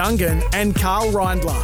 Dungen and Karl Reindler.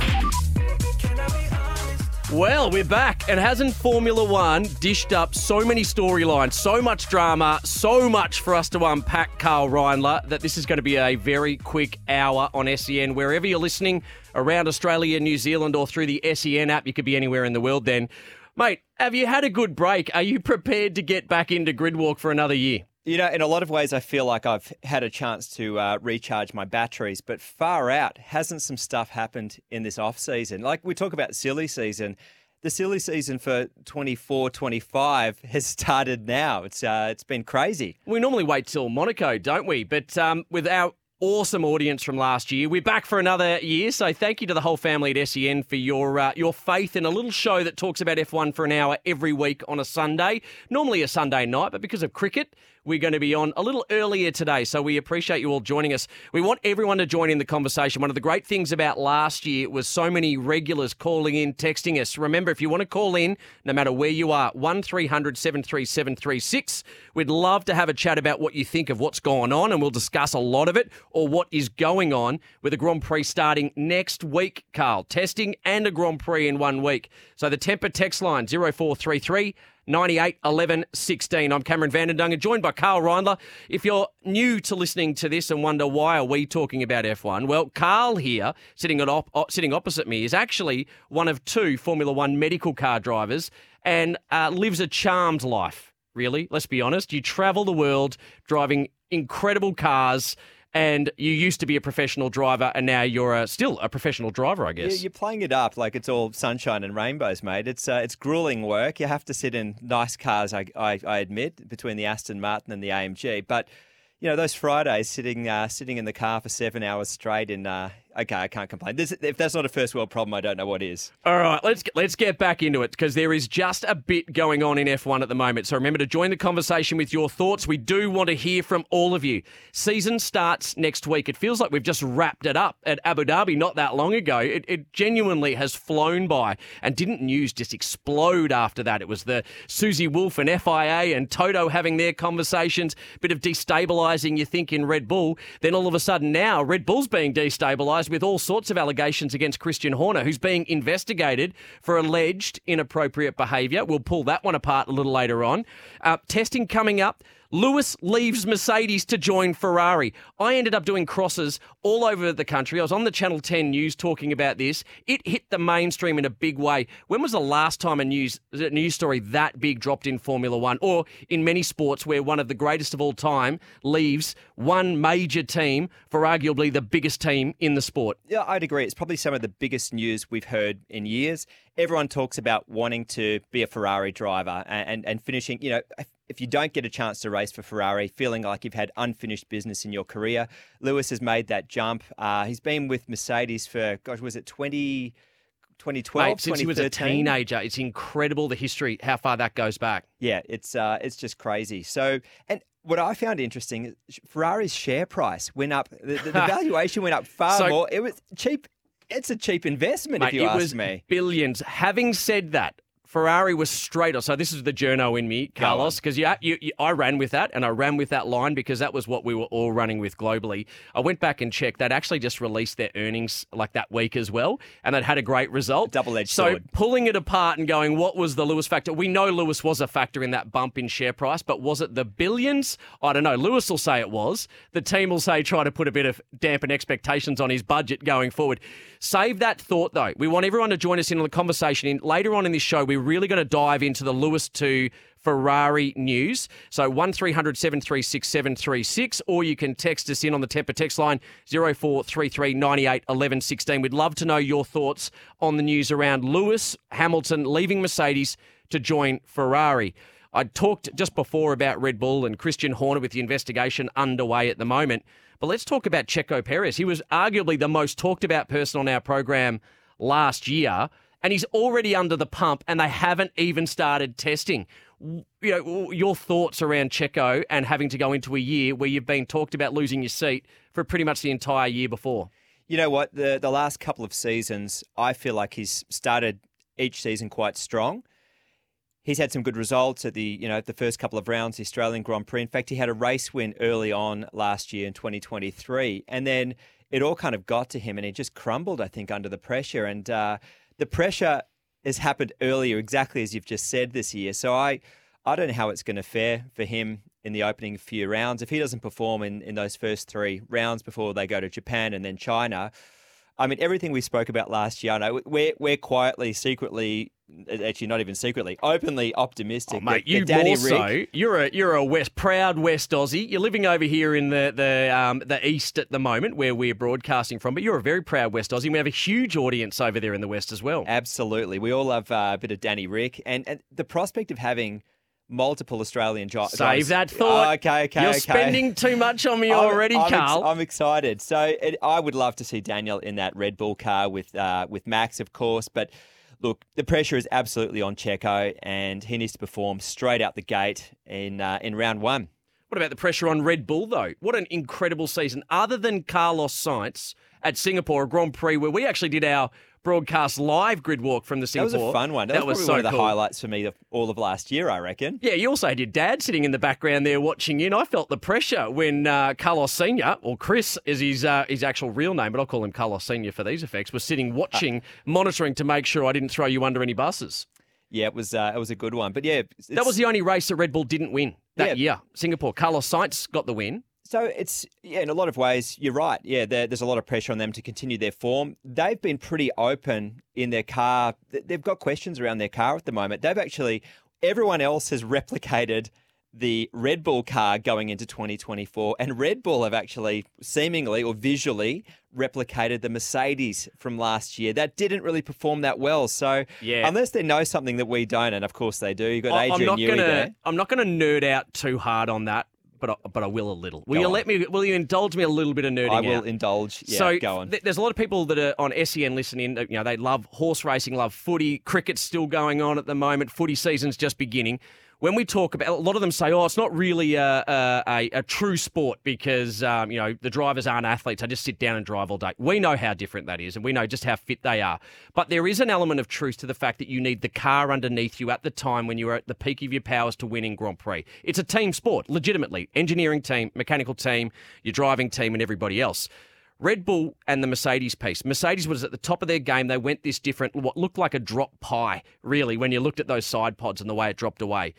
Well, we're back, and hasn't Formula One dished up so many storylines, so much drama, so much for us to unpack, Karl Reindler, that this is going to be a very quick hour on SEN. Wherever you're listening around Australia, New Zealand, or through the SEN app, you could be anywhere in the world then. Mate, have you had a good break? Are you prepared to get back into Gridwalk for another year? You know, in a lot of ways, I feel like I've had a chance to uh, recharge my batteries, but far out, hasn't some stuff happened in this off season? Like we talk about silly season. The silly season for 24 25 has started now. It's uh, It's been crazy. We normally wait till Monaco, don't we? But um, with our awesome audience from last year. We're back for another year, so thank you to the whole family at SEN for your uh, your faith in a little show that talks about F1 for an hour every week on a Sunday. Normally a Sunday night, but because of cricket, we're going to be on a little earlier today. So we appreciate you all joining us. We want everyone to join in the conversation. One of the great things about last year was so many regulars calling in, texting us. Remember, if you want to call in, no matter where you are, 1300 737 We'd love to have a chat about what you think of what's going on, and we'll discuss a lot of it or what is going on with the Grand Prix starting next week, Karl. Testing and a Grand Prix in one week. So the Tempur text line 0433 98 11 16. I'm Cameron van den Dungen, joined by Karl Reindler. If you're new to listening to this and wonder why are we talking about F1, well, Karl here, sitting, at op- sitting opposite me, is actually one of two Formula One medical car drivers and uh, lives a charmed life, really. Let's be honest. You travel the world driving incredible cars and you used to be a professional driver, and now you're a, still a professional driver, I guess. Yeah, you're playing it up like it's all sunshine and rainbows, mate. It's uh, it's grueling work. You have to sit in nice cars, I, I, I admit, between the Aston Martin and the AMG, but you know those Fridays sitting uh, sitting in the car for seven hours straight in uh, okay, I can't complain. This, if that's not a first world problem, I don't know what is. All right, let's get, let's get back into it because there is just a bit going on in F1 at the moment. So remember to join the conversation with your thoughts. We do want to hear from all of you. Season starts next week. It feels like we've just wrapped it up at Abu Dhabi not that long ago. It, it genuinely has flown by. And didn't news just explode after that? It was the Susie Wolff and FIA and Toto having their conversations, bit of destabilising, you think, in Red Bull. Then all of a sudden now Red Bull's being destabilised with all sorts of allegations against Christian Horner, who's being investigated for alleged inappropriate behaviour. We'll pull that one apart a little later on. Uh, testing coming up. Lewis leaves Mercedes to join Ferrari. I ended up doing crosses all over the country. I was on the Channel 10 news talking about this. It hit the mainstream in a big way. When was the last time a news a news story that big dropped in Formula 1 or in many sports where one of the greatest of all time leaves one major team for arguably the biggest team in the sport? Yeah, I'd agree. It's probably some of the biggest news we've heard in years. Everyone talks about wanting to be a Ferrari driver and, and, and finishing, you know, if you don't get a chance to race for Ferrari, feeling like you've had unfinished business in your career, Lewis has made that jump. Uh, he's been with Mercedes for, gosh, was it 20, 2012, Mate, since he was a teenager. It's incredible the history, how far that goes back. Yeah, it's uh, it's just crazy. So, and what I found interesting, Ferrari's share price went up. The, the valuation went up far so, more. It was cheap. It's a cheap investment, mate, if you ask me. Billions. Having said that, Ferrari was straight on. So this is the journo in me, Carlos, because you, you, you, I ran with that, and I ran with that line because that was what we were all running with globally. I went back and checked. They'd actually just released their earnings like that week as well, and they'd had a great result. Double edged so sword. pulling it apart and going, what was the Lewis factor? We know Lewis was a factor in that bump in share price, but was it the billions? I don't know. Lewis will say it was. The team will say try to put a bit of dampen expectations on his budget going forward. Save that thought though. We want everyone to join us in on the conversation. In later on in this show, we're really going to dive into the Lewis to Ferrari news. So 1300 736 736, or you can text us in on the Tempur text line 0433 98 11 16. We'd love to know your thoughts on the news around Lewis Hamilton leaving Mercedes to join Ferrari. I talked just before about Red Bull and Christian Horner with the investigation underway at the moment. But let's talk about Checo Perez. He was arguably the most talked about person on our program last year, and he's already under the pump, and they haven't even started testing. You know, your thoughts around Checo and having to go into a year where you've been talked about losing your seat for pretty much the entire year before. You know what? The the last couple of seasons, I feel like he's started each season quite strong He's had some good results at the you know the first couple of rounds, the Australian Grand Prix. In fact, he had a race win early on last year in 2023, and then it all kind of got to him, and he just crumbled, I think, under the pressure. And uh, the pressure has happened earlier, exactly as you've just said this year. So I, I don't know how it's going to fare for him in the opening few rounds. If he doesn't perform in, in those first three rounds before they go to Japan and then China, I mean, everything we spoke about last year, I know we're, we're quietly, secretly, actually not even secretly, openly optimistic. Oh, mate, that, you that Danny more Rick, so. You're a you're a West proud West Aussie. You're living over here in the the um, the East at the moment, where we're broadcasting from. But you're a very proud West Aussie. We have a huge audience over there in the West as well. Absolutely. We all love uh, a bit of Danny Rick. And, and the prospect of having multiple Australian gi- Save that thought. Oh, okay, okay, You're okay. spending too much on me I'm- already, I'm, ex- Karl. I'm excited. So it, I would love to see Daniel in that Red Bull car with uh, with Max, of course. But look, the pressure is absolutely on Checo, and he needs to perform straight out the gate in uh, in round one. What about the pressure on Red Bull, though? What an incredible season. Other than Carlos Sainz at Singapore, a Grand Prix, where we actually did our broadcast live grid walk from the Singapore. That was a fun one. That, was, probably so one of the cool. highlights for me of all of last year, I reckon. Yeah, you also had your dad sitting in the background there watching you, and I felt the pressure when uh, Carlos Senior, or Chris is his uh, his actual real name, but I'll call him Carlos Senior for these effects, was sitting watching, monitoring to make sure I didn't throw you under any buses. Yeah, it was uh, it was a good one. But yeah, That was the only race that Red Bull didn't win that Yeah. year. Singapore, Carlos Sainz got the win. So it's yeah, in a lot of ways, you're right. Yeah, there, there's a lot of pressure on them to continue their form. They've been pretty open in their car. They've got questions around their car at the moment. They've actually everyone else has replicated the Red Bull car going into 2024, and Red Bull have actually seemingly or visually replicated the Mercedes from last year. That didn't really perform that well. So Yeah. unless they know something that we don't, and of course they do, you've got Adrian I'm not Newey gonna there. I'm not gonna nerd out too hard on that, but I, but I will a little. Will Go you on. let me? Will you indulge me a little bit of nerding I will out? indulge. Yeah, so go on. th- there's a lot of people that are on SEN listening. You know, they love horse racing, love footy. Cricket's still going on at the moment. Footy season's just beginning. When we talk about, a lot of them say, "Oh, it's not really a a, a, true sport because um, you know the drivers aren't athletes. They just sit down and drive all day." We know how different that is, and we know just how fit they are. But there is an element of truth to the fact that you need the car underneath you at the time when you're at the peak of your powers to win in Grand Prix. It's a team sport, legitimately. Engineering team, mechanical team, your driving team, and everybody else. Red Bull and the Mercedes piece. Mercedes was at the top of their game. They went this different, what looked like a drop pie, really, when you looked at those side pods and the way it dropped away.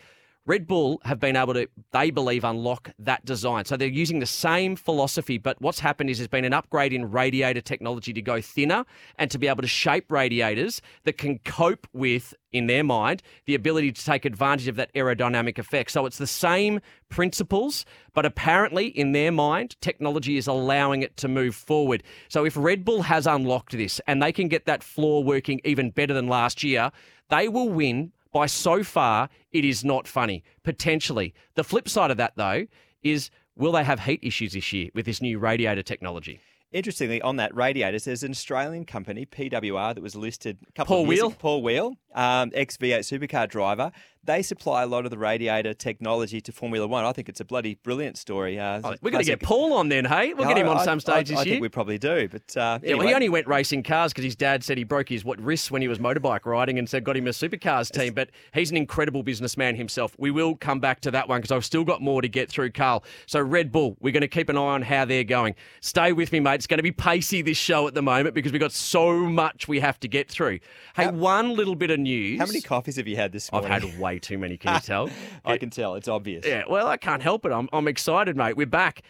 Red Bull have been able to, they believe, unlock that design. So they're using the same philosophy, but what's happened is there's been an upgrade in radiator technology to go thinner and to be able to shape radiators that can cope with, in their mind, the ability to take advantage of that aerodynamic effect. So it's the same principles, but apparently, in their mind, technology is allowing it to move forward. So if Red Bull has unlocked this and they can get that floor working even better than last year, they will win by so far it is not funny potentially the flip side of that though is will they have heat issues this year with this new radiator technology Interestingly, on that radiators, there's an Australian company, PWR, that was listed a couple Paul of years Weel? ago. Paul Weel, um, ex V8 supercar driver. They supply a lot of the radiator technology to Formula One. I think it's a bloody brilliant story. Uh, Oh, we're going to get paul on then hey we'll get him on I- some I- stage this I, year think we probably do, but uh, Yeah, well, he only went racing cars because his dad said he broke his what wrists when he was motorbike riding, and said got him a supercars team. But he's an incredible businessman himself. We will come back to that one because I've still got more to get through, Karl. So Red Bull, we're going to keep an eye on how they're going. Stay with me, mate. It's going to be pacey this show at the moment because we've got so much we have to get through. Hey, one little bit of news. How many coffees have you had this morning? I've had way too many. Can you tell? I can tell. It's obvious. Yeah, well, I can't help it. I'm, I'm excited, mate. We're back.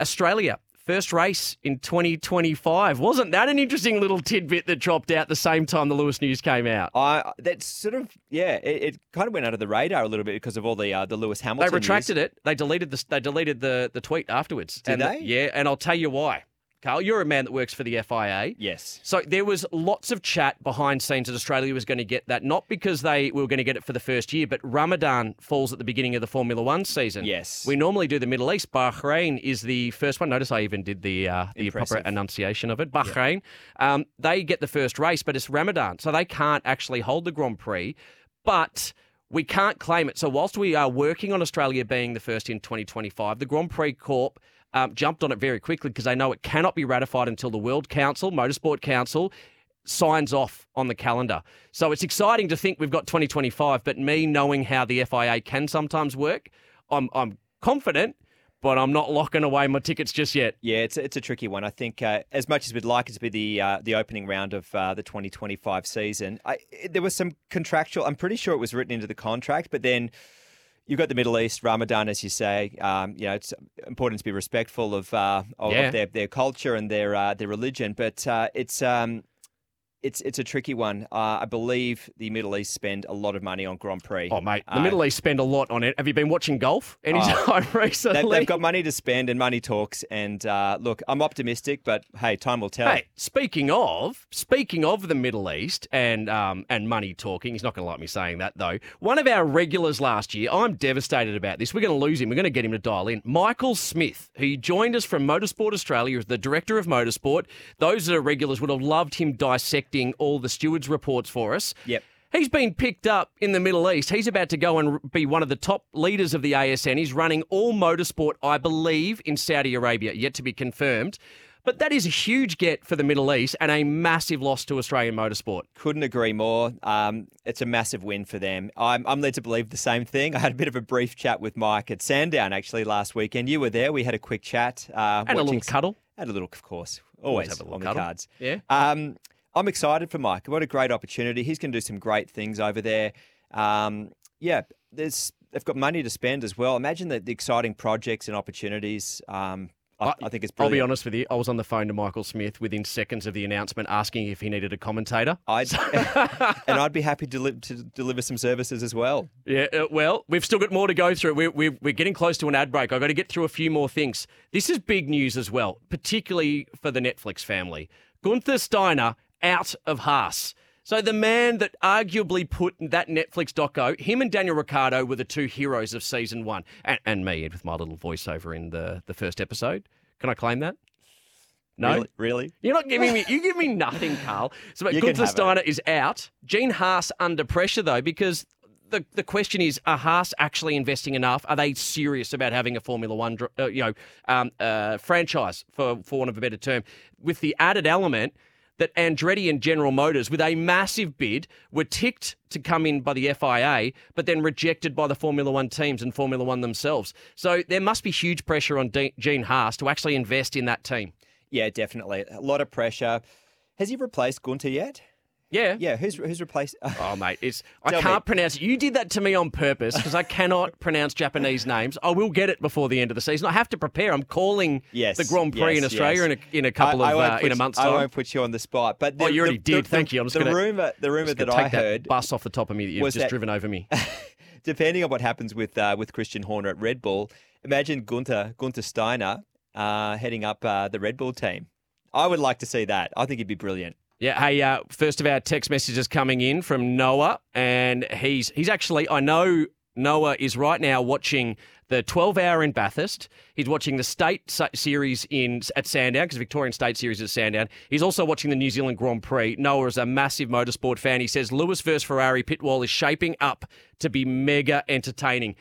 Australia, first race in 2025. Wasn't that an interesting little tidbit that dropped out the same time the Lewis News came out? I that's sort of yeah. It, it kind of went under the radar a little bit because of all the uh, the Lewis Hamilton. They retracted it. They deleted the they deleted the, the tweet afterwards. Did and they? yeah, and I'll tell you why. Karl, you're a man that works for the FIA. Yes. So there was lots of chat behind scenes that Australia was going to get that, not because they were going to get it for the first year, but Ramadan falls at the beginning of the Formula One season. Yes. We normally do the Middle East. Bahrain is the first one. Notice I even did the uh, the proper enunciation of it. Bahrain, um, they get the first race, but it's Ramadan, so they can't actually hold the Grand Prix. But we can't claim it. So whilst we are working on Australia being the first in 2025, the Grand Prix Corp um, jumped on it very quickly because they know it cannot be ratified until the World Council, Motorsport Council, signs off on the calendar. So it's exciting to think we've got 2025, but me knowing how the FIA can sometimes work, I'm, I'm confident, but I'm not locking away my tickets just yet. Yeah, it's a, it's a tricky one. I think uh, as much as we'd like it to be the uh, the opening round of uh, the 2025 season, I, there was some contractual. I'm pretty sure it was written into the contract, but then you've got the Middle East, Ramadan, as you say. Um, you know, it's important to be respectful of, uh, of, Yeah. of their, their culture and their uh, their religion, but uh, it's um, it's it's a tricky one. Uh, I believe the Middle East spend a lot of money on Grand Prix. Oh, mate, the Uh, Middle East spend a lot on it. Have you been watching golf anytime recently? They've, they've got money to spend and money talks. And uh, look, I'm optimistic, but hey, time will tell. Hey, speaking of, speaking of the Middle East and um, and money talking, he's not going to like me saying that though. One of our regulars last year, I'm devastated about this. We're going to lose him. We're going to get him to dial in. Michael Smith, who joined us from Motorsport Australia as the director of motorsport. Those that are regulars would have loved him dissecting all the stewards reports for us. Yep. He's been picked up in the Middle East. He's about to go and be one of the top leaders of the ASN. He's running all motorsport, I believe, in Saudi Arabia, yet to be confirmed. But that is a huge get for the Middle East and a massive loss to Australian motorsport. Couldn't agree more. Um, it's a massive win for them. I'm, I'm led to believe the same thing. I had a bit of a brief chat with Mike at Sandown actually last weekend. You were there. We had a quick chat. Uh, And a little cuddle. Had a little, of course. Always, have a little on cuddle. the cards. Yeah. Um, I'm excited for Mike. What a great opportunity. He's going to do some great things over there. Um, yeah, there's they've got money to spend as well. Imagine the, the exciting projects and opportunities. Um, I, I think it's I'll be honest with you. I was on the phone to Michael Smith within seconds of the announcement asking if he needed a commentator. I'd, and I'd be happy to, li- to deliver some services as well. Yeah, uh, well, we've still got more to go through. We're, we're, we're getting close to an ad break. I've got to get through a few more things. This is big news as well, particularly for the Netflix family. Gunther Steiner out of Haas. So the man that arguably put that Netflix doco, him and Daniel Ricciardo were the two heroes of season one, and, and me with my little voiceover in the, the first episode. Can I claim that? No, Really? really? you're not giving me. You give me nothing, Carl. So, but You can Gunther. Steiner is out. Gene Haas under pressure though, because the the question is: Are Haas actually investing enough? Are they serious about having a Formula One, uh, you know, um, uh, franchise for for want of a better term, with the added element? That Andretti and General Motors, with a massive bid, were ticked to come in by the FIA, but then rejected by the Formula One teams and Formula One themselves. So there must be huge pressure on De- Gene Haas to actually invest in that team. Yeah, definitely. A lot of pressure. Has he replaced Gunter yet? Yeah, Yeah, who's who's replaced? Oh, mate, it's I Tell can't me. pronounce it. You did that to me on purpose because I cannot pronounce Japanese names. I will get it before the end of the season. I have to prepare. I'm calling Yes, the Grand Prix in Australia yes. in a, in a couple I- I of uh, in a month's I time. won't put you on the spot. But the, Oh, you already the, did. The, Thank you. I'm just the gonna- rumor, the rumor that I take that heard, bus off the top of me that you've just that- driven over me. depending on what happens with uh, with Christian Horner at Red Bull, imagine Gunter Gunter Steiner uh, heading up uh, the Red Bull team. I would like to see that. I think it'd be brilliant. Yeah, hey, uh, first of our text messages coming in from Noah, and he's he's actually I know Noah is right now watching the 12 hour in Bathurst. He's watching the state series in at Sandown because Victorian State Series is Sandown. He's also watching the New Zealand Grand Prix. Noah is a massive motorsport fan. He says Lewis versus Ferrari pit wall is shaping up to be mega entertaining.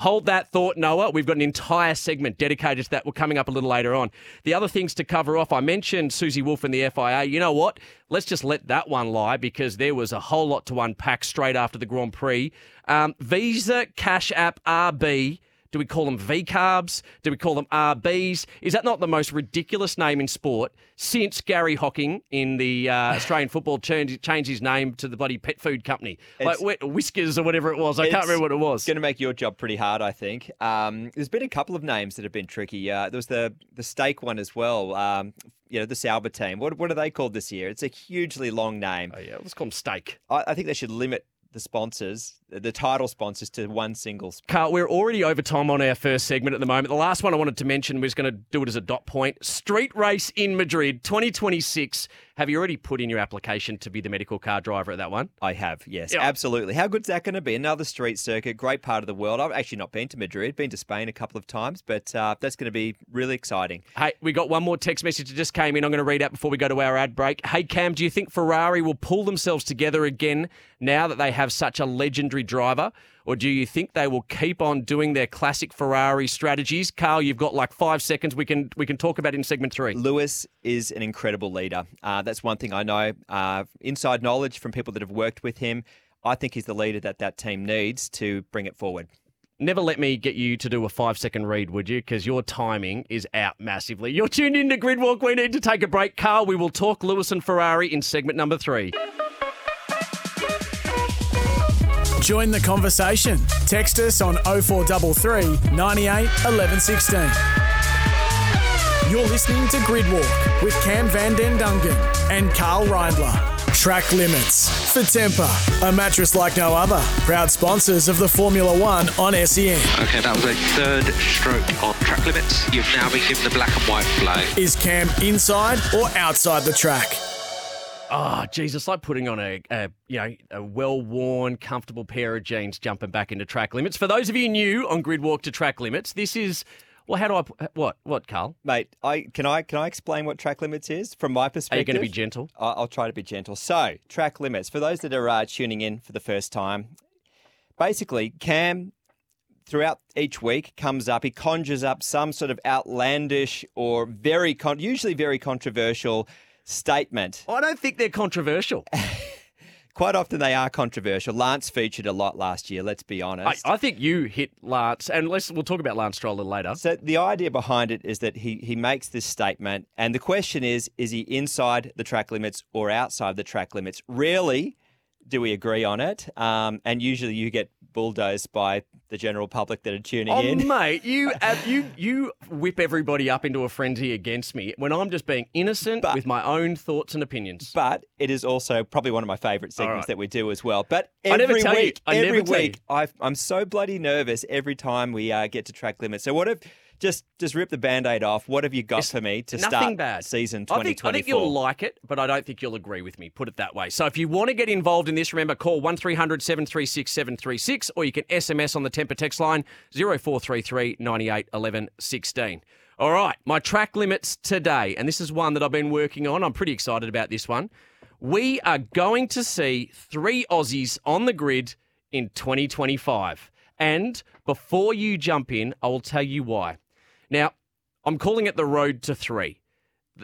Hold that thought, Noah. We've got an entire segment dedicated to that. We're coming up a little later on. The other things to cover off, I mentioned Susie Wolff and the FIA. You know what? Let's just let that one lie because there was a whole lot to unpack straight after the Grand Prix. Um, Visa, Cash App, RB. Do we call them V carbs? Do we call them RBs? Is that not the most ridiculous name in sport since Gary Hocking in the uh, Australian football changed, changed his name to the bloody pet food company? It's- like Whiskas or whatever it was. I can't remember what it was. It's going to make your job pretty hard, I think. Um, there's been a couple of names that have been tricky. Uh, there was the the steak one as well. Um, you know, the Sauber team. What what are they called this year? It's a hugely long name. Oh, yeah, let's call them steak. I, I think they should limit the sponsors, the title sponsors, to one single. Sp- Karl, we're already over time on our first segment at the moment. The last one I wanted to mention, we're going to do it as a dot point. Street race in Madrid, 2026. Have you already put in your application to be the medical car driver at that one? I have, yes, Yeah. absolutely. How good's that going to be? Another street circuit, great part of the world. I've actually not been to Madrid, been to Spain a couple of times, but uh, that's going to be really exciting. Hey, we got one more text message that just came in. I'm going to read out before we go to our ad break. Hey, Cam, do you think Ferrari will pull themselves together again now that they have such a legendary legendary driver, or do you think they will keep on doing their classic Ferrari strategies? Karl, you've got like five seconds. We can we can talk about in segment three. Lewis is an incredible leader. Uh, that's one thing I know. Uh, inside knowledge from people that have worked with him. I think he's the leader that that team needs to bring it forward. Never let me get you to do a five second read, would you? Because your timing is out massively. You're tuned in to Gridwalk. We need to take a break. Karl, we will talk Lewis and Ferrari in segment number three. Join the conversation. Text us on 0433 98 11 16. You're listening to Gridwalk with Cam Van Den Dungen and Karl Reindler. Track Limits for Tempur, a mattress like no other. Proud sponsors of the Formula One on SEN. Okay, that was a third stroke on track limits. You've now been given the black and white flag. Is Cam inside or outside the track? Oh, Jesus! It's like putting on a, a you know a well-worn, comfortable pair of jeans, jumping back into track limits. For those of you new on Grid Walk to Track Limits, this is well. How do I what what Karl? Mate, I can I can I explain what track limits is from my perspective? Are you going to be gentle? I- I'll try to be gentle. So, track limits. For those that are uh, tuning in for the first time, basically, Cam, throughout each week, comes up, he conjures up some sort of outlandish or very, con- usually very controversial statement. I don't think they're controversial. Quite often they are controversial. Lance featured a lot last year, let's be I, honest. I think you hit Lance, and let's we'll talk about Lance Stroll a little later. So the idea behind it is that he he makes this statement, and the question is: Is he inside the track limits or outside the track limits? Rarely do we agree on it, um, and usually you get bulldozed by the general public that are tuning Oh, in. mate, you uh, you you whip everybody up into a frenzy against me when I'm just being innocent But- with my own thoughts and opinions. But it is also probably one of my favourite segments right. that we do as well. But I every never tell you. week, I every week, I've, I'm so bloody nervous every time we uh, get to track limits. So what if just just rip the band-aid off? What have you got It's for me to start bad. season I think, 2024? I think you'll like it, but I don't think you'll agree with me. Put it that way. So if you want to get involved in this, remember call 1300 736 736 or you can SMS on the Tempur text line 0433 98 11 16. All right, my track limits today, and this is one that I've been working on. I'm pretty excited about this one. We are going to see three Aussies on the grid in 2025. And before you jump in, I will tell you why. Now, I'm calling it the road to three.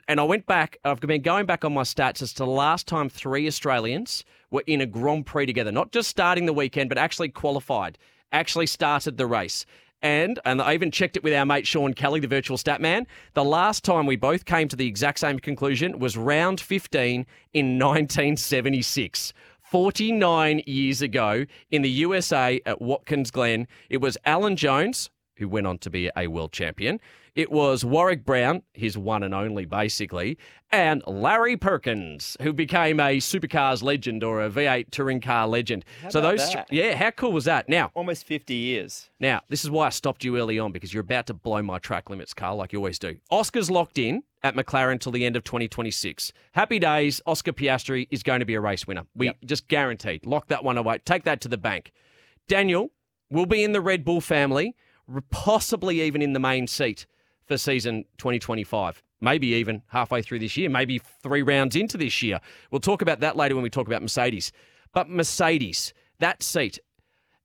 And I went back, I've been going back on my stats as to the last time three Australians were in a Grand Prix together, not just starting the weekend, but actually qualified, actually started the race. And, and I even checked it with our mate Sean Kelly, the virtual stat man. The last time we both came to the exact same conclusion was round 15 in 1976. 49 years ago in the USA at Watkins Glen. It was Alan Jones, who went on to be a world champion. It was Warwick Brown, his one and only, basically, and Larry Perkins, who became a supercars legend or a V8 touring car legend. so about those, that? yeah, how cool was that? Now, Almost 50 years. now, this is why I stopped you early on because you're about to blow my track limits, Karl, like you always do. Oscar's locked in at McLaren till the end of 2026. Happy days. Oscar Piastri is going to be a race winner. We just guaranteed. Lock that one away. Take that to the bank. Daniel will be in the Red Bull family, possibly even in the main seat for season 2025. Maybe even halfway through this year, maybe three rounds into this year. We'll talk about that later when we talk about Mercedes. But Mercedes, that seat,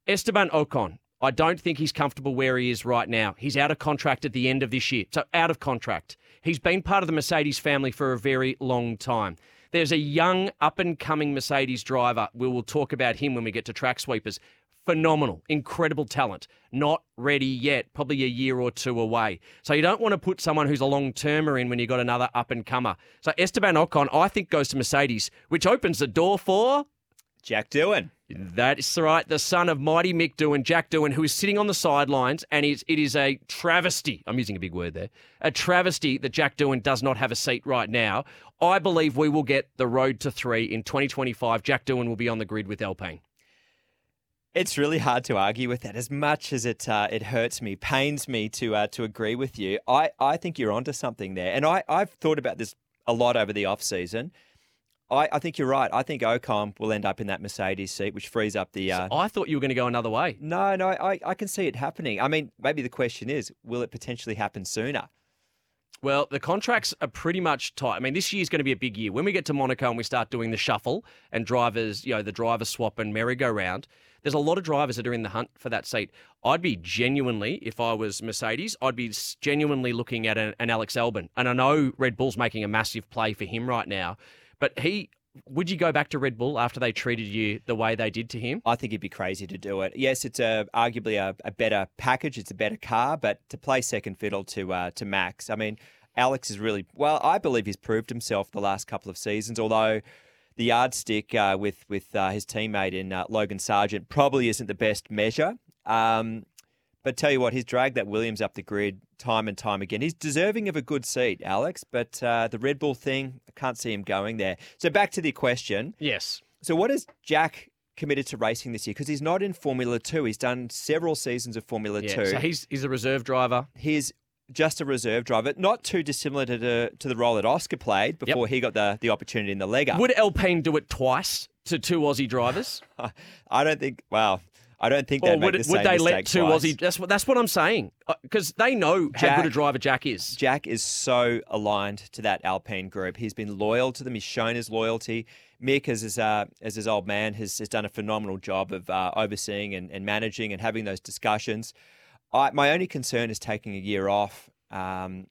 Esteban Ocon, I don't think he's comfortable where he is right now. He's out of contract at the end of this year. So, out of contract. He's been part of the Mercedes family for a very long time. There's a young, up and coming Mercedes driver. We will talk about him when we get to track sweepers. Phenomenal, incredible talent. Not ready yet, probably a year or two away. So, you don't want to put someone who's a long termer in when you've got another up and comer. So, Esteban Ocon, I think, goes to Mercedes, which opens the door for Jack Doohan. that's right. The son of mighty Mick Doohan, Jack Doohan, who is sitting on the sidelines, and it is a travesty. I'm using a big word there. A travesty that Jack Doohan does not have a seat right now. I believe we will get the road to three in 2025. Jack Doohan will be on the grid with Alpine. It's really hard to argue with that. As much as it uh, it hurts me, pains me to uh, to agree with you. I, I think you're onto something there, and I I've thought about this a lot over the off season. I, I think you're right. I think Ocon will end up in that Mercedes seat, which frees up the. Uh, I thought you were going to go another way. no, no, I, I can see it happening. I mean, maybe the question is, will it potentially happen sooner? Well, the contracts are pretty much tight. I mean, this year's going to be a big year. When we get to Monaco and we start doing the shuffle and drivers, you know, the driver swap and merry-go-round, there's a lot of drivers that are in the hunt for that seat. I'd be genuinely, if I was Mercedes, I'd be genuinely looking at an, an Alex Albon. And I know Red Bull's making a massive play for him right now, but he. Would you go back to Red Bull after they treated you the way they did to him? I think it'd be crazy to do it. Yes, it's a arguably a, a better package. It's a better car, but to play second fiddle to uh, to Max, I mean, Alex is really well. I believe he's proved himself the last couple of seasons. Although the yardstick uh, with with uh, his teammate in uh, Logan Sargeant probably isn't the best measure. Um, but tell you what, he's dragged that Williams up the grid time and time again. He's deserving of a good seat, Alex. But uh, the Red Bull thing, I can't see him going there. So back to the question. Yes. So what is Jack committed to racing this year? Because he's not in Formula Two. He's done several seasons of Formula Yeah. Two. So he's he's a reserve driver. he's just a reserve driver, not too dissimilar to the, to the role that Oscar played before he got the, the opportunity in the leg up. Would Alpine do it twice to two Aussie drivers? I don't think. Well, I don't think Or they'd would, the would they let two twice. Aussie? That's what that's what I'm saying because they know how good a driver Jack is. Jack is so aligned to that Alpine group. He's been loyal to them. He's shown his loyalty. Mick, as his, uh, as his old man, has, has done a phenomenal job of uh, overseeing and, and managing and having those discussions. I, my only concern is taking a year off. Um,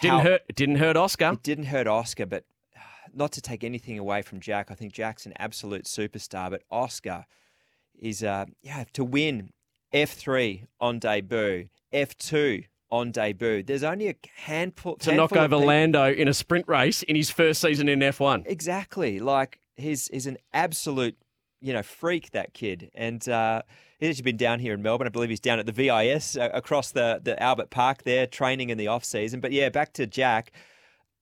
Didn't how- hurt. It didn't hurt Oscar. It didn't hurt Oscar, but not to take anything away from Jack. I think Jack's an absolute superstar, but Oscar is, uh, yeah, to win F3 on debut, F2 on debut. There's only a handful to knock handful of over Lando in a sprint race in his first season in F1. Exactly. Like he's he's an absolute, you know, freak that kid. And uh, he's actually been down here in Melbourne. I believe he's down at the VIS uh, across the the Albert Park there, training in the off season. But yeah, back to Jack.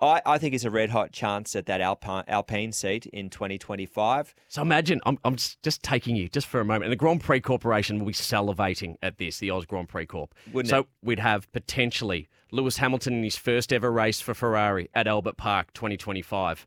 I, I think it's a red hot chance at that Alpine, Alpine seat in 2025. So imagine, I'm, I'm just taking you just for a moment, and the Grand Prix Corporation will be salivating at this, the Oz Grand Prix Corp. Wouldn't so it? we'd have potentially Lewis Hamilton in his first ever race for Ferrari at Albert Park 2025.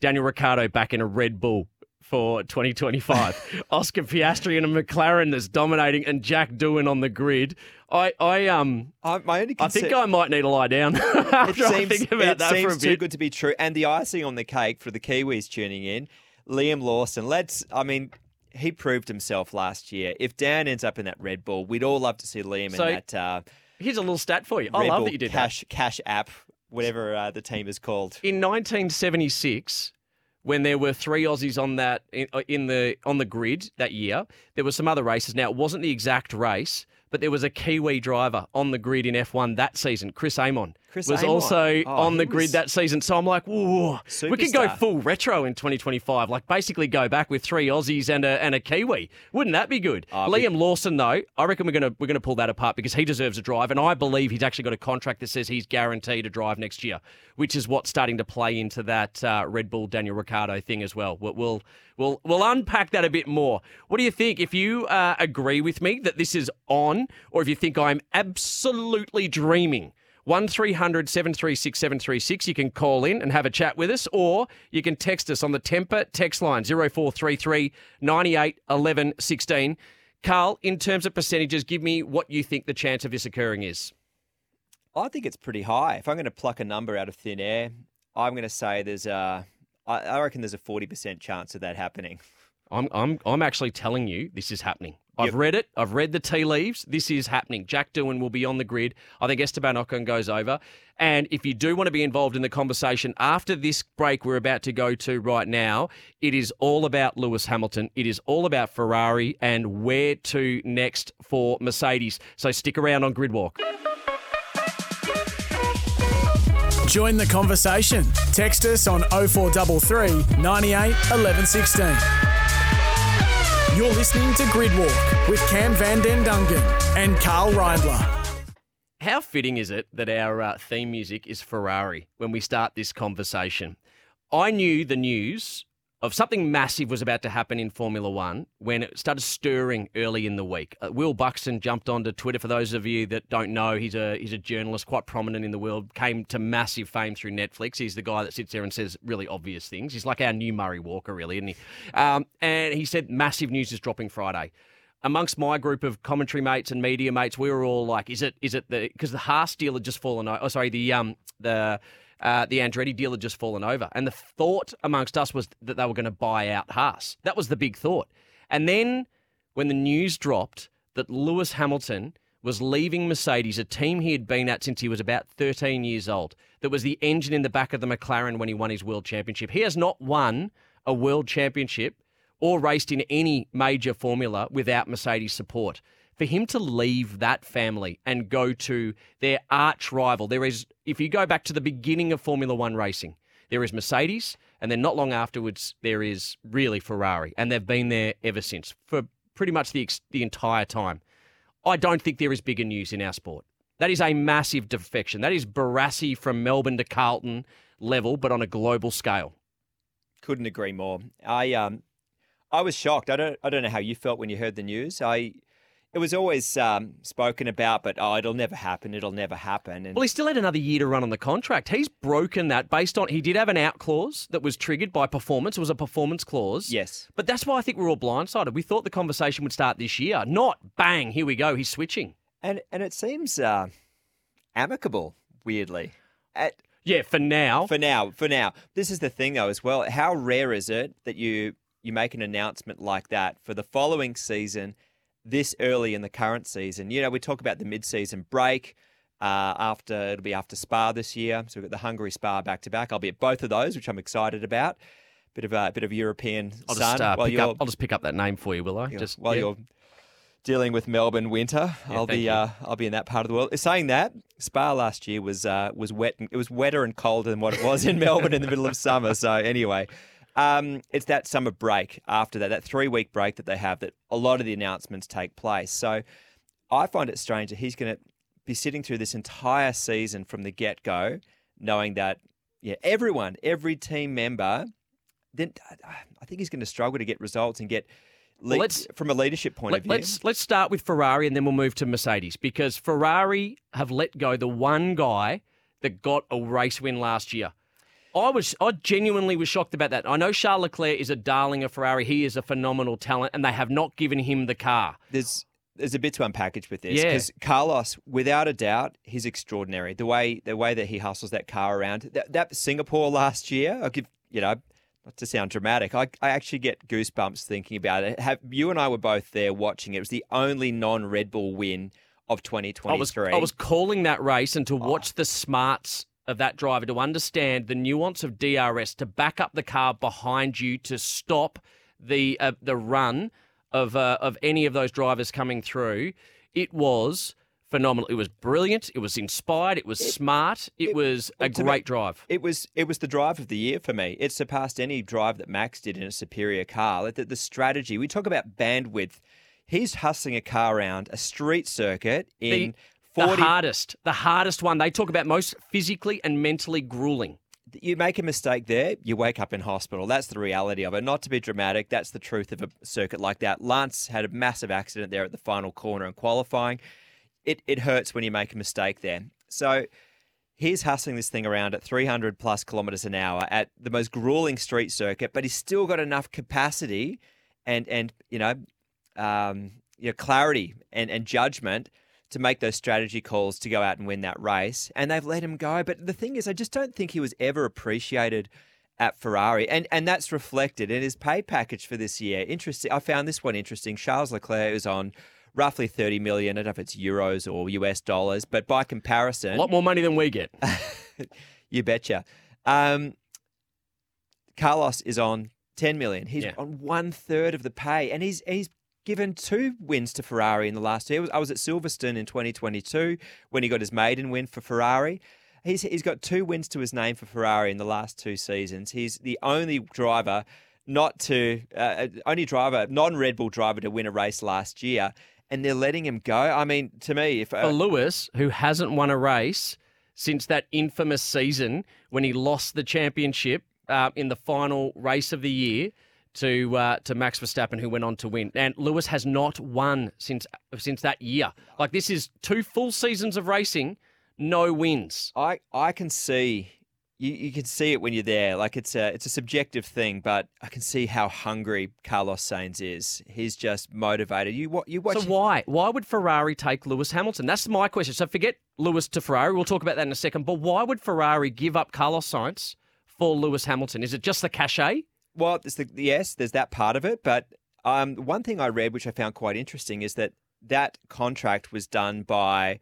Daniel Ricciardo back in a Red Bull for 2025. Oscar Piastri in a McLaren that's dominating, and Jack Doohan on the grid. I, I um, I, my only I think I might need to lie down it I seems, it that seems too good to be true. And the icing on the cake for the Kiwis tuning in, Liam Lawson. Let's, I mean, he proved himself last year. If Dan ends up in that Red Bull, we'd all love to see Liam So, in that uh, Here's a little stat for you. I Red love Bull that you did that. cash cash app, whatever uh, the team is called. in 1976 when there were three Aussies on that in, uh, the on the grid that year there were some other races. Now it wasn't the exact race but there was a Kiwi driver on the grid in F1 that season Chris Amon Chris was also Oh, on he the grid that season so I'm like whoa we could go full retro in 2025 like basically go back with three Aussies and a, and a Kiwi wouldn't that be good but- Liam Lawson though I reckon we're gonna we're gonna pull that apart because he deserves a drive and I believe he's actually got a contract that says he's guaranteed a drive next year which is what's starting to play into that uh, Red Bull Daniel Ricciardo thing as well. We'll we'll we'll, we'll unpack that a bit more. What do you think? If you uh, agree with me that this is on, or if you think I'm absolutely dreaming. 1300 736 736. You can call in and have a chat with us, or you can text us on the Tempur text line 0433 98 11 16. Karl, in terms of percentages, give me what you think the chance of this occurring is. I think it's pretty high. If I'm going to pluck a number out of thin air, I'm going to say there's a, I reckon there's a 40% chance of that happening. I'm I'm I'm actually telling you this is happening. I've Yep. read it. I've read the tea leaves. This is happening. Jack Doohan will be on the grid. I think Esteban Ocon goes over. And if you do want to be involved in the conversation after this break we're about to go to right now, it is all about Lewis Hamilton. It is all about Ferrari and where to next for Mercedes. So stick around on Gridwalk. Join the conversation. Text us on 0433 98 11 16. You're listening to Gridwalk with Cam Van Den Dungen and Karl Reindler. How fitting is it that our uh, theme music is Ferrari when we start this conversation? I knew the news of something massive was about to happen in Formula One when it started stirring early in the week. Uh, Will Buxton jumped onto Twitter. For those of you that don't know, he's a he's a journalist, quite prominent in the world. Came to massive fame through Netflix. He's the guy that sits there and says really obvious things. He's like our new Murray Walker, really, isn't he? Um, and he said massive news is dropping Friday. amongst my group of commentary mates and media mates, we were all like, "Is it? Is it the?" Because the Haas deal had just fallen. Oh, sorry, the um the. Uh, the Andretti deal had just fallen over, and the thought amongst us was that they were going to buy out Haas. That was the big thought. And then when the news dropped that Lewis Hamilton was leaving Mercedes, a team he had been at since he was about 13 years old, that was the engine in the back of the McLaren when he won his world championship. He has not won a world championship or raced in any major formula without Mercedes support. For him to leave that family and go to their arch rival, there is, if you go back to the beginning of Formula One racing, there is Mercedes, and then not long afterwards, there is really Ferrari, and they've been there ever since for pretty much the, the entire time. I don't think there is bigger news in our sport. That is a massive defection. That is Barassi from Melbourne to Carlton level, but on a global scale. Couldn't agree more. I um, I was shocked. I don't I don't know how you felt when you heard the news. I it was always um, spoken about, but oh, it'll never happen. It'll never happen. And Well, he still had another year to run on the contract. He's broken that based on he did have an out clause that was triggered by performance. It was a performance clause. yes, But that's why I think we're all blindsided. We thought the conversation would start this year, not bang, here we go, he's switching. and and it seems uh, amicable. Weirdly, At, Yeah, for now. for now, for now. This is the thing though as well. How rare is it that you you make an announcement like that for the following season, this early in the current season? You know, we talk about the mid-season break. Uh, after it'll be after Spa this year, so we've got the Hungary Spa back to back. I'll be at both of those, which I'm excited about. Bit of a bit of European I'll sun just, uh, while pick you're up, I'll just pick up that name for you, will I? just while yeah. you're dealing with Melbourne winter. Yeah, I'll be uh, I'll be in that part of the world. Saying that, Spa last year was uh, was wet. And, it was wetter and colder than what it was in Melbourne in the middle of summer. So anyway, um, it's that summer break after that, that three week break that they have that a lot of the announcements take place. So I find it strange that he's going to be sitting through this entire season from the get go, knowing that yeah, everyone, every team member, then I think he's going to struggle to get results and get. Well, le- let's- from a leadership point of view, Let, us let's start with Ferrari and then we'll move to Mercedes because Ferrari have let go the one guy that got a race win last year. I was I genuinely was shocked about that. I know Charles Leclerc is a darling of Ferrari. He is a phenomenal talent, and they have not given him the car. there's there's a bit to unpackage with this Yeah. because Carlos, without a doubt, he's extraordinary. The way the way that he hustles that car around. That, that Singapore last year, I give you know, not to sound dramatic, I, I actually get goosebumps thinking about it. Have you and I were both there watching it. It was the only non Red Bull win of 2023. I was I was calling that race and to ah. watch the smarts of that driver to understand the nuance of DRS to back up the car behind you to stop the uh, the run of uh, of any of those drivers coming through. It was phenomenal. It was brilliant. It was inspired. It was smart. It, was a to me- great drive. It was it was the drive of the year for me. It surpassed any drive that Max did in a superior car. The, the strategy. We talk about bandwidth. He's hustling a car around a street circuit in The 40 hardest, the hardest one. They talk about most physically and mentally grueling. you make a mistake there, you wake up in hospital. That's the reality of it. Not to be dramatic, that's the truth of a circuit like that. Lance had a massive accident there at the final corner in qualifying. It it hurts when you make a mistake there. So he's hustling this thing around at 300 plus kilometers an hour at the most grueling street circuit, but he's still got enough capacity and and you know um, you know clarity and and judgment to make those strategy calls to go out and win that race. And they've let him go. But the thing is, I just don't think he was ever appreciated at Ferrari. And and that's reflected in his pay package for this year. Interesting. I found this one interesting. Charles Leclerc is on roughly 30 million. I don't know if it's euros or US dollars, but by comparison, A lot more money than we get. you betcha. Um, Carlos is on 10 million. He's Yeah. on one third of the pay, and he's he's given two wins to Ferrari in the last year. I was at Silverstone in 2022 when he got his maiden win for Ferrari. He's he's got two wins to his name for Ferrari in the last two seasons. He's the only driver not to uh, only driver non Red Bull driver to win a race last year, and they're letting him go. I mean, to me, if uh, For Lewis, who hasn't won a race since that infamous season when he lost the championship uh, in the final race of the year to uh, to Max Verstappen, who went on to win, and Lewis has not won since since that year. Like this is two full seasons of racing, no wins. I I can see, you, you can see it when you're there. Like it's a it's a subjective thing, but I can see how hungry Carlos Sainz is. He's just motivated. You what you watch. So why? Why would Ferrari take Lewis Hamilton? That's my question. So forget Lewis to Ferrari. We'll talk about that in a second. But why would Ferrari give up Carlos Sainz for Lewis Hamilton? Is it just the cachet? Well, the, yes, there's that part of it, but um, one thing I read, which I found quite interesting, is that that contract was done by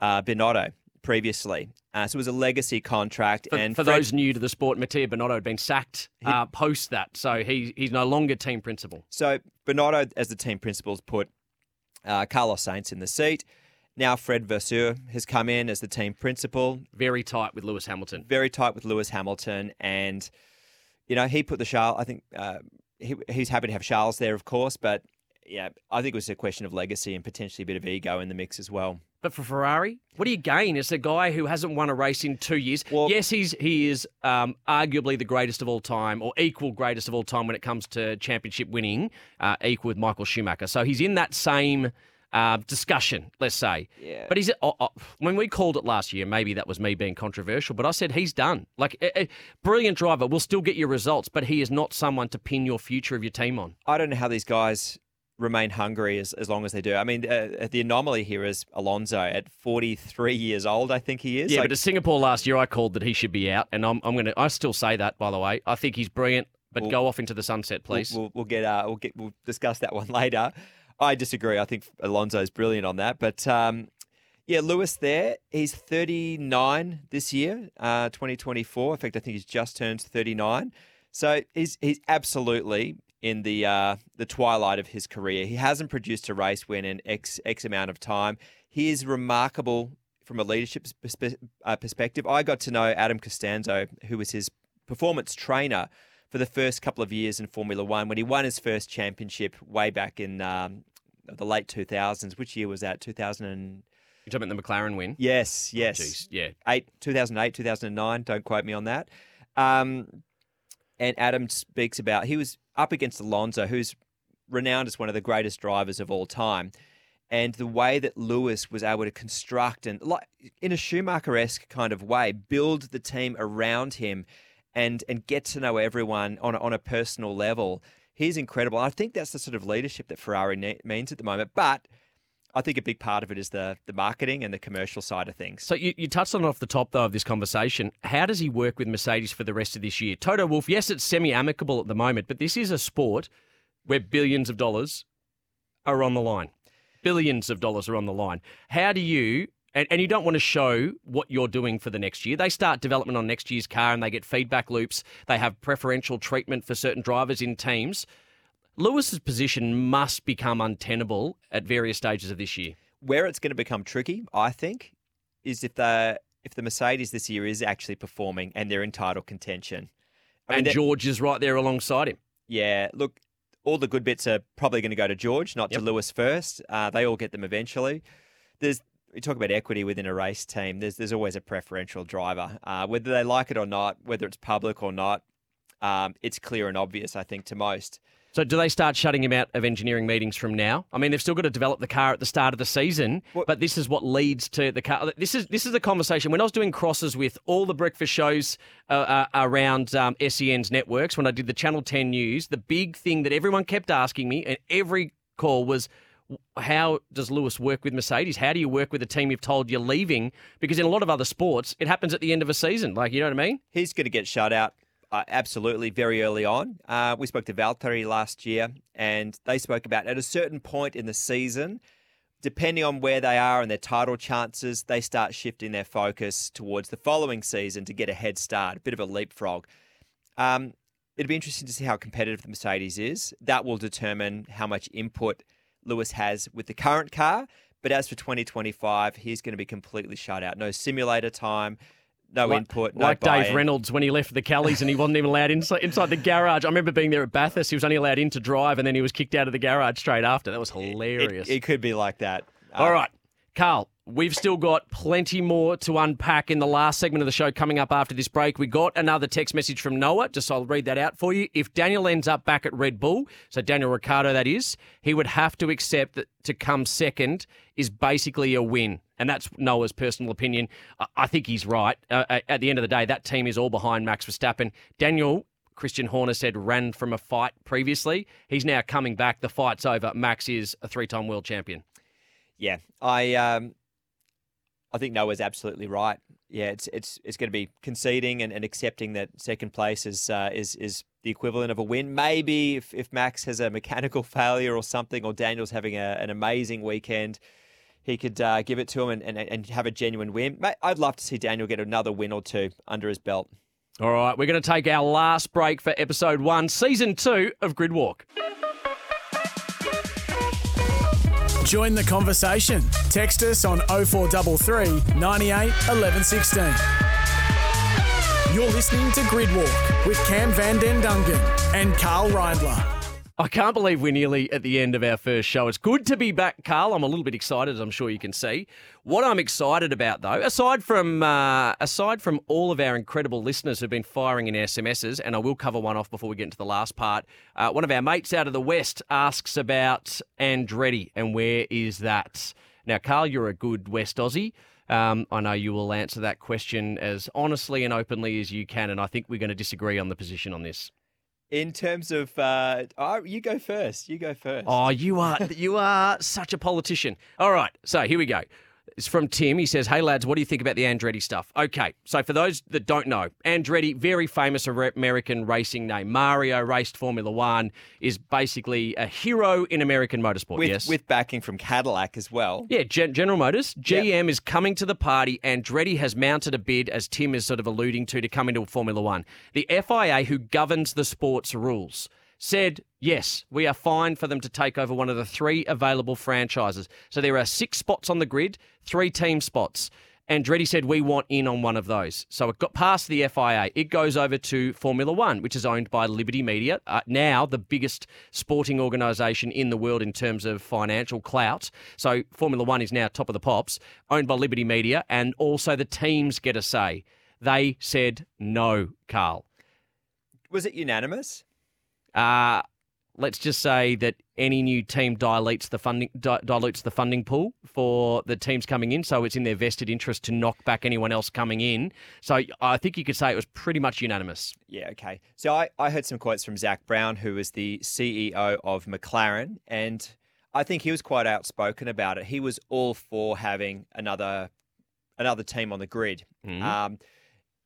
uh, Binotto previously. Uh, so it was a legacy contract. For, and for Fred- those new to the sport, Mattia Binotto had been sacked uh, post that, so he, he's no longer team principal. So Bernardo, as the team principals, put uh, Carlos Sainz in the seat. Now Fred Vasseur has come in as the team principal, Very tight with Lewis Hamilton. very tight with Lewis Hamilton, and you know he put the Charles. I think uh, he, he's happy to have Charles there, of course, but yeah, I think it was a question of legacy and potentially a bit of ego in the mix as well. But for Ferrari, what do you gain as a guy who hasn't won a race in two years? Well- yes, he's he is um, arguably the greatest of all time, or equal greatest of all time when it comes to championship winning, uh, equal with Michael Schumacher. So he's in that same uh, discussion, let's say. Yeah. But he's oh, oh, when we called it last year, maybe that was me being controversial, but I said he's done. Like a, a brilliant driver, We'll still get your results, but he is not someone to pin your future of your team on. I don't know how these guys remain hungry as, as long as they do. I mean, uh, the anomaly here is Alonso at 43 years old, I think he is. Yeah, Like, but at Singapore last year, I called that he should be out, and I'm, I'm going to. I still say that, by the way. I think he's brilliant, but Well- go off into the sunset, we'll- please. We'll, we'll get uh, we'll get we'll discuss that one later. I disagree. I think Alonso's brilliant on that, but um, yeah, Lewis there. He's 39 this year, uh, 2024. In fact, I think he's just turned 39. So he's he's absolutely in the uh, the twilight of his career. He hasn't produced a race win in x x amount of time. He is remarkable from a leadership perspe- uh, perspective. I got to know Adam Costanzo, who was his performance trainer for the first couple of years in Formula One when he won his first championship way back in um, the late 2000s. Which year was that? 2000 and You're talking about the McLaren win. yes, yes, Jeez, yeah. eight, 2008, 2009. Don't quote me on that. Um, and Adam speaks about he was up against Alonso, who's renowned as one of the greatest drivers of all time. And the way that Lewis was able to construct and, like, in a Schumacher esque kind of way, build the team around him and and get to know everyone on a, on a personal level. He's incredible. I think that's the sort of leadership that Ferrari ne- means at the moment. But I think a big part of it is the the marketing and the commercial side of things. So you, you touched on it off the top though of this conversation. How does he work with Mercedes for the rest of this year? Toto Wolff, yes, it's semi-amicable at the moment, but this is a sport where billions of dollars are on the line. Billions of dollars are on the line. How do you and, and you don't want to show what you're doing for the next year. They start development on next year's car and they get feedback loops. They have preferential treatment for certain drivers in teams. Lewis's position must become untenable at various stages of this year. Where it's going to become tricky, I think, is if the if the Mercedes this year is actually performing and they're in title contention. I and George is right there alongside him. yeah, look, all the good bits are probably going to go to George, not Yep. to Lewis first. Uh, they all get them eventually. There's we talk about equity within a race team. There's there's always a preferential driver, uh, whether they like it or not, whether it's public or not. Um, it's clear and obvious, I think, to most. So do they start shutting him out of engineering meetings from now? I mean, they've still got to develop the car at the start of the season, What- but this is what leads to the car. This is this is the conversation. When I was doing crosses with all the breakfast shows uh, uh, around um, SEN's networks, when I did the Channel 10 news, the big thing that everyone kept asking me, and every call was, how does Lewis work with Mercedes? How do you work with a team you've told you're leaving? Because in a lot of other sports, it happens at the end of a season. Like, you know what I mean? He's going to get shut out uh, absolutely very early on. Uh, we spoke to Valtteri last year, and they spoke about at a certain point in the season, depending on where they are and their title chances, they start shifting their focus towards the following season to get a head start, a bit of a leapfrog. Um, it'd be interesting to see how competitive the Mercedes is. That will determine how much input Lewis has with the current car. But as for 2025, he's going to be completely shut out. No simulator time, no Like- input, no like Dave buy-in. Reynolds when he left the Kellys and he wasn't even allowed inside, inside the garage. I remember being there at Bathurst. He was only allowed in to drive and then he was kicked out of the garage straight after. That was hilarious. It, it could be like that. All Uh, right, Karl, we've still got plenty more to unpack in the last segment of the show coming up after this break. We got another text message from Noah, just I'll read that out for you. If Daniel ends up back at Red Bull, so Daniel Ricciardo that is, he would have to accept that to come second is basically a win. And that's Noah's personal opinion. I- think he's right. Uh, at the end of the day, that team is all behind Max Verstappen. Daniel Christian Horner said ran from a fight previously. He's now coming back. The fight's over. Max is a three-time world champion. Yeah, I um, I think Noah's absolutely right. Yeah, it's it's it's going to be conceding and, and accepting that second place is uh, is is the equivalent of a win. Maybe if, if Max has a mechanical failure or something, or Daniel's having a, an amazing weekend, he could uh, give it to him and, and, and have a genuine win. I'd love to see Daniel get another win or two under his belt. All right, we're going to take our last break for episode one, season two of Grid Walk. Join the conversation. Text us on 0433 98 11 16. You're listening to Grid Walk with Cam van den Dungen and Karl Reindler. I can't believe we're nearly at the end of our first show. It's good to be back, Karl. I'm a little bit excited, as I'm sure you can see. What I'm excited about, though, aside from uh, aside from all of our incredible listeners who've been firing in SMSs, and I will cover one off before we get into the last part. Uh, one of our mates out of the west asks about Andretti and where is that? Now, Karl, you're a good West Aussie. Um, I know you will answer that question as honestly and openly as you can, and I think we're going to disagree on the position on this. In terms of, uh, oh, you go first. You go first. Oh, you are you are such a politician. All right, so here we go. It's from Tim. He says, Hey lads, what do you think about the Andretti stuff? Okay, so for those that don't know, Andretti, very famous American racing name. Mario raced Formula One, is basically a hero in American motorsport, with, yes? with backing from Cadillac as well. Yeah, Gen- General Motors. Yep. GM is coming to the party. Andretti has mounted a bid, as Tim is sort of alluding to, to come into Formula One. The FIA, who governs the sport's rules, said, yes, we are fine for them to take over one of the three available franchises. So there are six spots on the grid, three team spots. Andretti said, we want in on one of those. So it got past the FIA. It goes over to Formula One, which is owned by Liberty Media, uh, now the biggest sporting organisation in the world in terms of financial clout. So Formula One is now top of the pops, owned by Liberty Media, and also the teams get a say. They said no, Karl. Was it unanimous? Uh, let's just say that any new team dilutes the funding di- dilutes the funding pool for the teams coming in, so it's in their vested interest to knock back anyone else coming in. So I think you could say it was pretty much unanimous. Yeah, okay. So I, I heard some quotes from Zak Brown, who is the CEO of McLaren, and I think he was quite outspoken about it. He was all for having another another team on the grid. Mhm. Um,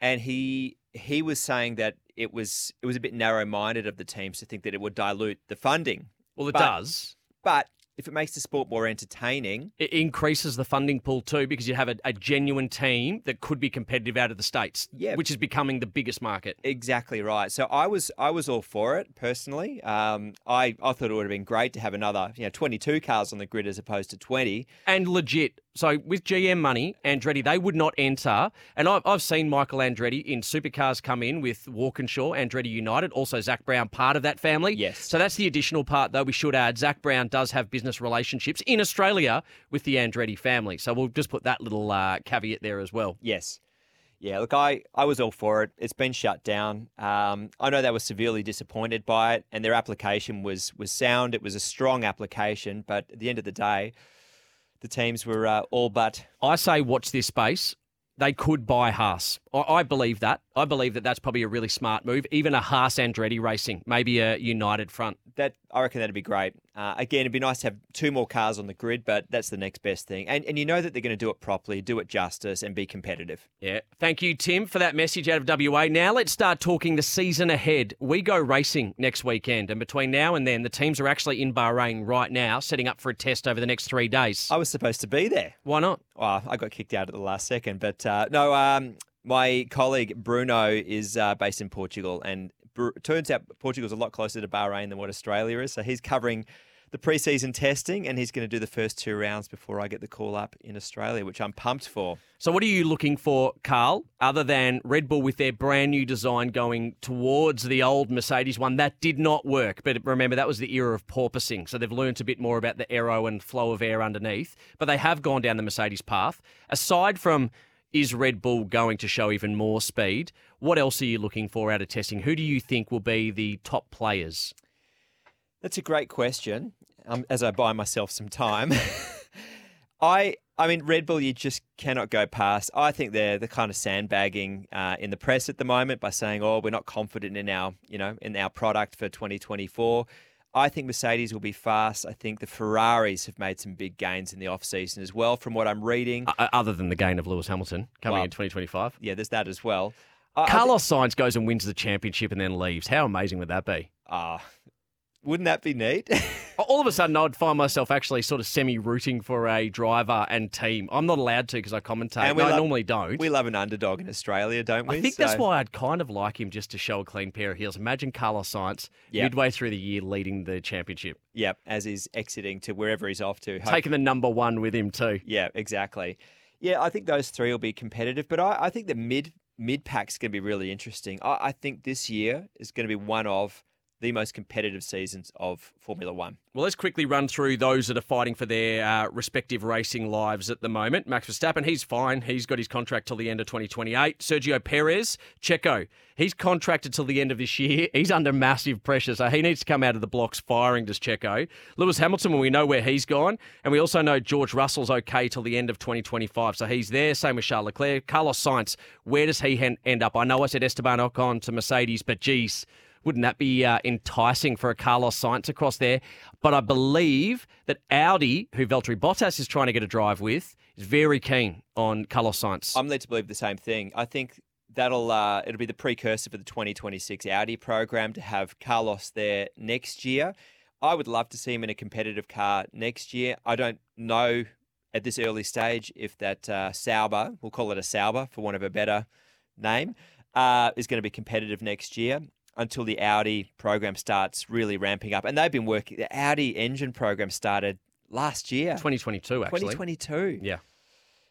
and he he was saying that it was it was a bit narrow minded of the teams to think that it would dilute the funding. Well, it But- does. But if it makes the sport more entertaining, It increases the funding pool too because you have a, a genuine team that could be competitive out of the states, Yeah. which is becoming the biggest market. exactly right. So I was I was all for it personally. Um, I I thought it would have been great to have another you know 22 cars on the grid as opposed to 20. and legit. So with GM money, Andretti, they would not enter. And I've, I've seen Michael Andretti in supercars come in with Walkinshaw, Andretti United, also Zak Brown, part of that family. Yes. So that's the additional part, though. We should add Zak Brown does have business relationships in Australia with the Andretti family. So we'll just put that little uh, caveat there as well. Yes. Yeah, look, I, I was all for it. It's been shut down. Um, I know they were severely disappointed by it, and their application was was sound. It was a strong application, but at the end of the day, the teams were uh, all but I say watch this space. They could buy Haas. I, I believe that. I believe that that's probably a really smart move. Even a Haas Andretti racing, maybe a United front. that. I reckon that'd be great. Uh, again, it'd be nice to have two more cars on the grid, but that's the next best thing. And and you know that they're going to do it properly, do it justice, and be competitive. Yeah. Thank you, Tim, for that message out of WA. Now let's start talking the season ahead. We go racing next weekend, and between now and then, the teams are actually in Bahrain right now, setting up for a test over the next three days. I was supposed to be there. Why not? Oh, I got kicked out at the last second. But uh, no, um, my colleague Bruno is uh, based in Portugal, and Bru- turns out Portugal's a lot closer to Bahrain than what Australia is. So he's covering the preseason testing, and he's going to do the first two rounds before I get the call up in Australia, which I'm pumped for. So, what are you looking for, Karl, other than Red Bull with their brand new design going towards the old Mercedes one? That did not work. But remember, that was the era of porpoising. So, they've learned a bit more about the aero and flow of air underneath. But they have gone down the Mercedes path. Aside from is Red Bull going to show even more speed? What else are you looking for out of testing? Who do you think will be the top players? That's a great question. Um, as I buy myself some time, I I mean, Red Bull, you just cannot go past. I think they're the kind of sandbagging uh, in the press at the moment by saying, "Oh, we're not confident in our, you know, in our product for 2024." I think Mercedes will be fast. I think the Ferraris have made some big gains in the off season as well, from what I'm reading. Uh, other than the gain of Lewis Hamilton coming well, in 2025. Yeah, there's that as well. Carlos Sainz goes and wins the championship and then leaves. How amazing would that be? Ah, uh, wouldn't that be neat? All of a sudden, I'd find myself actually sort of semi rooting for a driver and team. I'm not allowed to because I commentate. And no, love, I normally don't. We love an underdog in Australia, don't we? I think so. that's why I'd kind of like him just to show a clean pair of heels. Imagine Carlos Sainz yep. midway through the year leading the championship. Yep, as he's exiting to wherever he's off to. Taking the number one with him too. Yeah, exactly. Yeah, I think those three will be competitive, but I, I think the mid mid pack's going to be really interesting. I, I think this year is going to be one of the most competitive seasons of Formula One. Well, let's quickly run through those that are fighting for their uh, respective racing lives at the moment. Max Verstappen, he's fine. He's got his contract till the end of 2028. Sergio Perez, Checo, he's contracted till the end of this year. He's under massive pressure, so he needs to come out of the blocks firing, does Checo. Lewis Hamilton, we know where he's gone. And we also know George Russell's okay till the end of 2025, so he's there. Same with Charles Leclerc. Carlos Sainz, where does he end up? I know I said Esteban Ocon to Mercedes, but geez, wouldn't that be uh, enticing for a Carlos Sainz across there? But I believe that Audi, who Valtteri Bottas is trying to get a drive with, is very keen on Carlos Sainz. I'm led to believe the same thing. I think that'll uh, it'll be the precursor for the 2026 Audi program to have Carlos there next year. I would love to see him in a competitive car next year. I don't know at this early stage if that uh, Sauber, we'll call it a Sauber for want of a better name, uh, is going to be competitive next year until the Audi program starts really ramping up. And they've been working, the Audi engine program started last year 2022, actually. 2022. Yeah.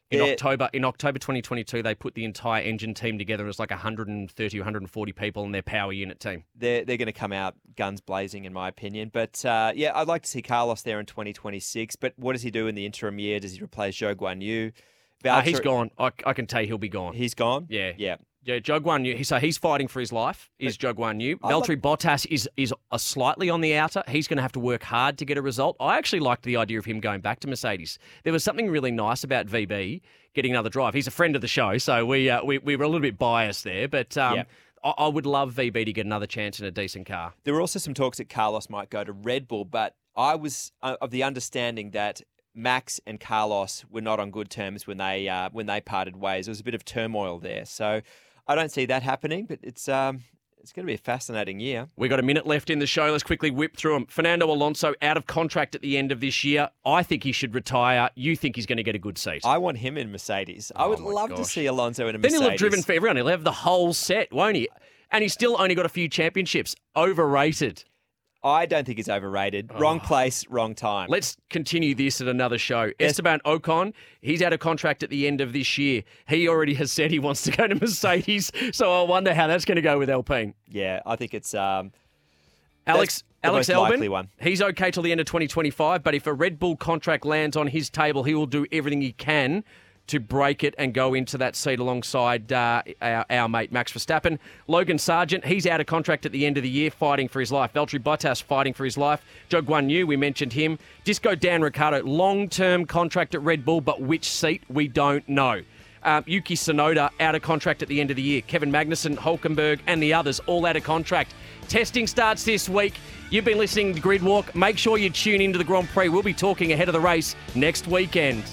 In They're, October, in October 2022, they put the entire engine team together. It was like 130, 140 people in their power unit team. They're they're going to come out guns blazing, in my opinion. But uh, yeah, I'd like to see Carlos there in 2026. But what does he do in the interim year? Does he replace Zhou Guan Yu? Uh, he's gone. I, I can tell you he'll be gone. He's gone. Yeah, yeah. Yeah, Zhou Yu. So he's fighting for his life. Is Zhou Guan Yu? Valtteri Bottas is is a slightly on the outer. He's going to have to work hard to get a result. I actually liked the idea of him going back to Mercedes. There was something really nice about VB getting another drive. He's a friend of the show, so we uh, we, we were a little bit biased there, but. Um, yeah. I, I would love VB to get another chance in a decent car. There were also some talks that Carlos might go to Red Bull, but I was uh, of the understanding that Max and Carlos were not on good terms when they uh, when they parted ways. There was a bit of turmoil there, so I don't see that happening, but it's um, it's going to be a fascinating year. We've got a minute left in the show. Let's quickly whip through them. Fernando Alonso out of contract at the end of this year. I think he should retire. You think he's going to get a good seat? I want him in Mercedes. I would oh love gosh. to see Alonso in a Mercedes. Then he'll have driven for everyone. He'll have the whole set, won't he? And he's still only got a few championships. Overrated. I don't think he's overrated. Oh. Wrong place, wrong time. Let's continue this at another show. Yes. Esteban Ocon, he's out of contract at the end of this year. He already has said he wants to go to Mercedes, so I wonder how that's going to go with Alpine. Yeah, I think it's um, Alex Alex Albon. He's okay till the end of 2025, but if a Red Bull contract lands on his table, he will do everything he can to break it and go into that seat alongside uh, our, our, mate Max Verstappen. Logan Sargeant, he's out of contract at the end of the year, fighting for his life. Valtteri Bottas fighting for his life. Zhou Guan Yu, we mentioned him. Disco Dan Ricciardo, long-term contract at Red Bull, but which seat we don't know. Um, Yuki Tsunoda out of contract at the end of the year. Kevin Magnussen, Hulkenberg, and the others all out of contract. Testing starts this week. You've been listening to Grid Walk. Make sure you tune into the Grand Prix. We'll be talking ahead of the race next weekend.